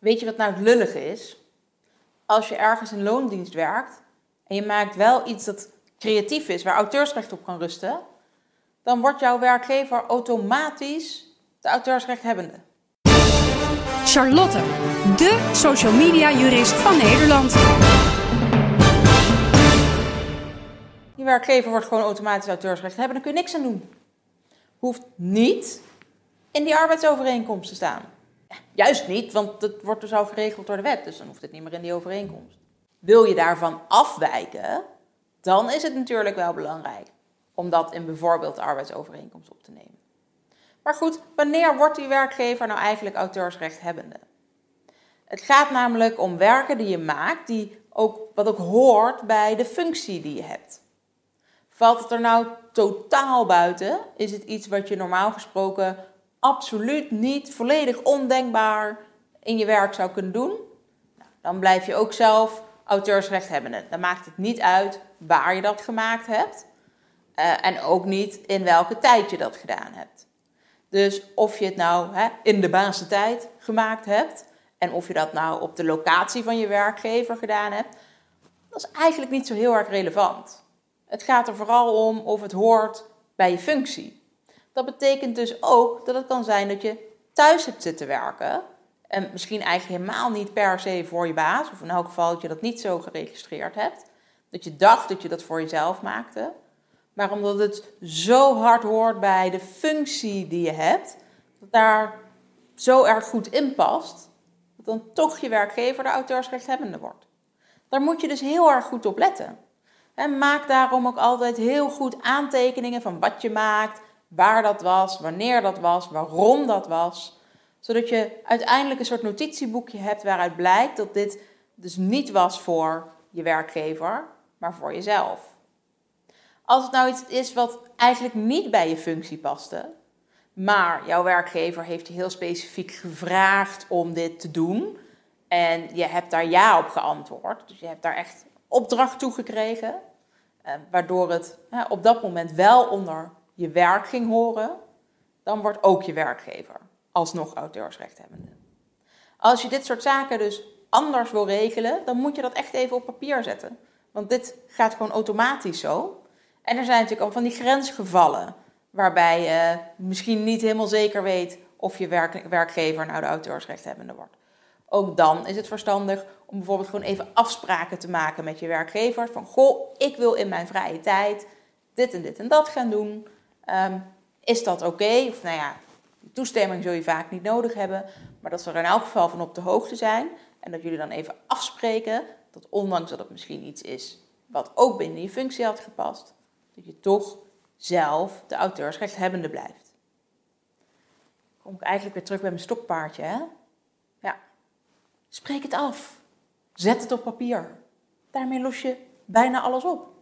Weet je wat nou het lullige is? Als je ergens in loondienst werkt en je maakt wel iets dat creatief is, waar auteursrecht op kan rusten, dan wordt jouw werkgever automatisch de auteursrechthebbende. Charlotte, de social media jurist van Nederland. Die werkgever wordt gewoon automatisch auteursrechthebbende, daar kun je niks aan doen. Hoeft niet in die arbeidsovereenkomst te staan. Juist niet, want dat wordt dus al geregeld door de wet, dus dan hoeft het niet meer in die overeenkomst. Wil je daarvan afwijken, dan is het natuurlijk wel belangrijk om dat in bijvoorbeeld de arbeidsovereenkomst op te nemen. Maar goed, wanneer wordt die werkgever nou eigenlijk auteursrechthebbende? Het gaat namelijk om werken die je maakt, die ook, wat ook hoort bij de functie die je hebt. Valt het er nou totaal buiten? Is het iets wat je normaal gesproken absoluut niet, volledig ondenkbaar in je werk zou kunnen doen, dan blijf je ook zelf auteursrechthebbende. Dan maakt het niet uit waar je dat gemaakt hebt uh, en ook niet in welke tijd je dat gedaan hebt. Dus of je het nou hè, in de tijd gemaakt hebt en of je dat nou op de locatie van je werkgever gedaan hebt, dat is eigenlijk niet zo heel erg relevant. Het gaat er vooral om of het hoort bij je functie. Dat betekent dus ook dat het kan zijn dat je thuis hebt zitten werken. En misschien eigenlijk helemaal niet per se voor je baas, of in elk geval dat je dat niet zo geregistreerd hebt. Dat je dacht dat je dat voor jezelf maakte. Maar omdat het zo hard hoort bij de functie die je hebt, dat daar zo erg goed in past, dat dan toch je werkgever de auteursrechthebbende wordt. Daar moet je dus heel erg goed op letten. En maak daarom ook altijd heel goed aantekeningen van wat je maakt, waar dat was, wanneer dat was, waarom dat was. Zodat je uiteindelijk een soort notitieboekje hebt waaruit blijkt dat dit dus niet was voor je werkgever, maar voor jezelf. Als het nou iets is wat eigenlijk niet bij je functie paste, maar jouw werkgever heeft je heel specifiek gevraagd om dit te doen en je hebt daar ja op geantwoord, dus je hebt daar echt opdracht toe gekregen, eh, waardoor het op dat moment wel onder je werk ging horen, dan wordt ook je werkgever alsnog auteursrechthebbende. Als je dit soort zaken dus anders wil regelen, dan moet je dat echt even op papier zetten. Want dit gaat gewoon automatisch zo. En er zijn natuurlijk al van die grensgevallen, waarbij je misschien niet helemaal zeker weet of je werk, werkgever nou de auteursrechthebbende wordt. Ook dan is het verstandig om bijvoorbeeld gewoon even afspraken te maken met je werkgever. Van goh, ik wil in mijn vrije tijd dit en dit en dat gaan doen. Ehm, is dat oké? Of nou ja, toestemming zul je vaak niet nodig hebben, maar dat ze er in elk geval van op de hoogte zijn en dat jullie dan even afspreken dat ondanks dat het misschien iets is wat ook binnen je functie had gepast, dat je toch zelf de auteursrechthebbende blijft. Kom ik eigenlijk weer terug bij mijn stokpaardje, hè? Ja. Spreek het af. Zet het op papier. Daarmee los je bijna alles op.